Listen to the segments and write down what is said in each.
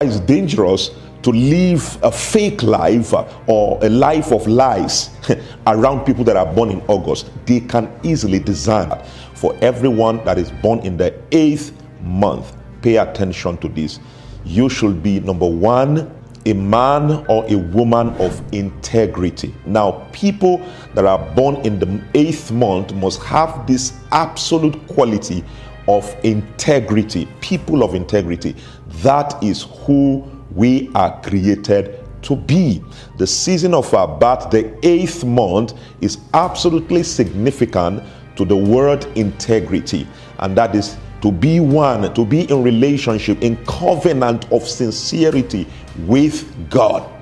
It's dangerous to live a fake life uh, or a life of lies around people that are born in August. They can easily design for everyone that is born in the eighth month. Pay attention to this. You should be number one, a man or a woman of integrity. Now, people that are born in the eighth month must have this absolute quality of integrity, people of integrity. That is who we are created to be. The season of our birth, the eighth month, is absolutely significant to the word integrity, and that is to be one, to be in relationship, in covenant of sincerity with God.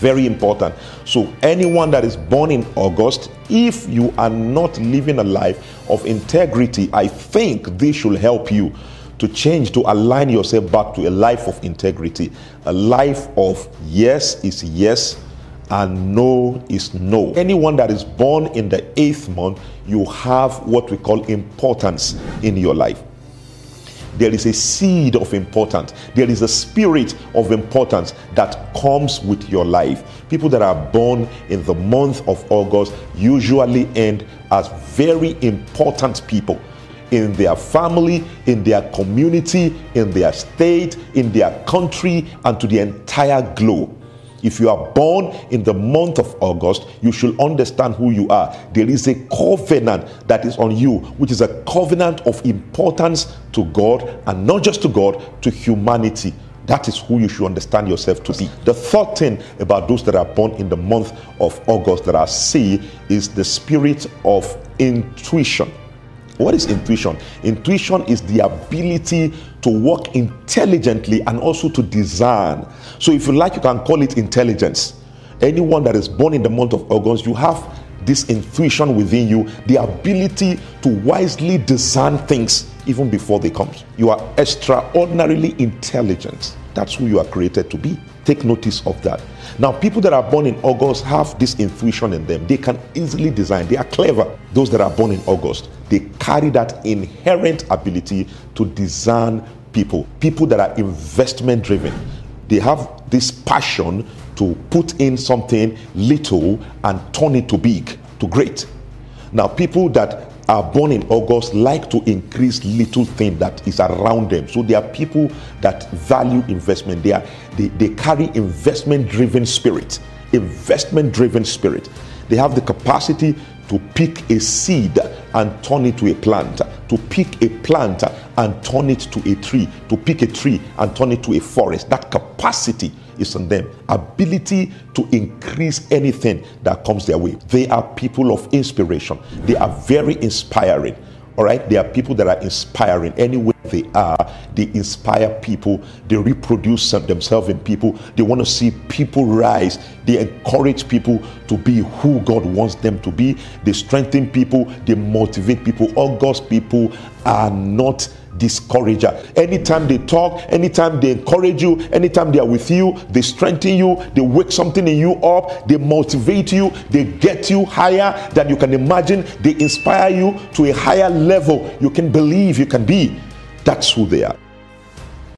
Very important. So, anyone that is born in August, if you are not living a life of integrity, I think this should help you to change, to align yourself back to a life of integrity. A life of yes is yes and no is no. Anyone that is born in the eighth month, you have what we call importance in your life. There is a seed of importance. There is a spirit of importance that comes with your life. People that are born in the month of August usually end as very important people in their family, in their community, in their state, in their country, and to the entire globe. If you are born in the month of August, you should understand who you are. There is a covenant that is on you, which is a covenant of importance to God and not just to God, to humanity. That is who you should understand yourself to be. The third thing about those that are born in the month of August that I see is the spirit of intuition. What is intuition? Intuition is the ability to work intelligently and also to design. So, if you like, you can call it intelligence. Anyone that is born in the month of August, you have this intuition within you, the ability to wisely design things even before they come. You are extraordinarily intelligent. That's who you are created to be. Take notice of that. Now, people that are born in August have this intuition in them. They can easily design, they are clever. Those that are born in August, they carry that inherent ability to design people. People that are investment driven, they have this passion to put in something little and turn it to big, to great. Now, people that are born in August like to increase little thing that is around them. So there are people that value investment. They are they, they carry investment driven spirit, investment driven spirit. They have the capacity to pick a seed and turn it to a plant, to pick a plant and turn it to a tree, to pick a tree and turn it to a forest. That capacity is on them. Ability to increase anything that comes their way. They are people of inspiration. They are very inspiring. All right, there are people that are inspiring anywhere they are. They inspire people. They reproduce themselves in people. They want to see people rise. They encourage people to be who God wants them to be. They strengthen people. They motivate people. All God's people are not discourager. Anytime they talk, anytime they encourage you, anytime they are with you, they strengthen you, they wake something in you up, they motivate you, they get you higher than you can imagine, they inspire you to a higher level you can believe you can be. That's who they are.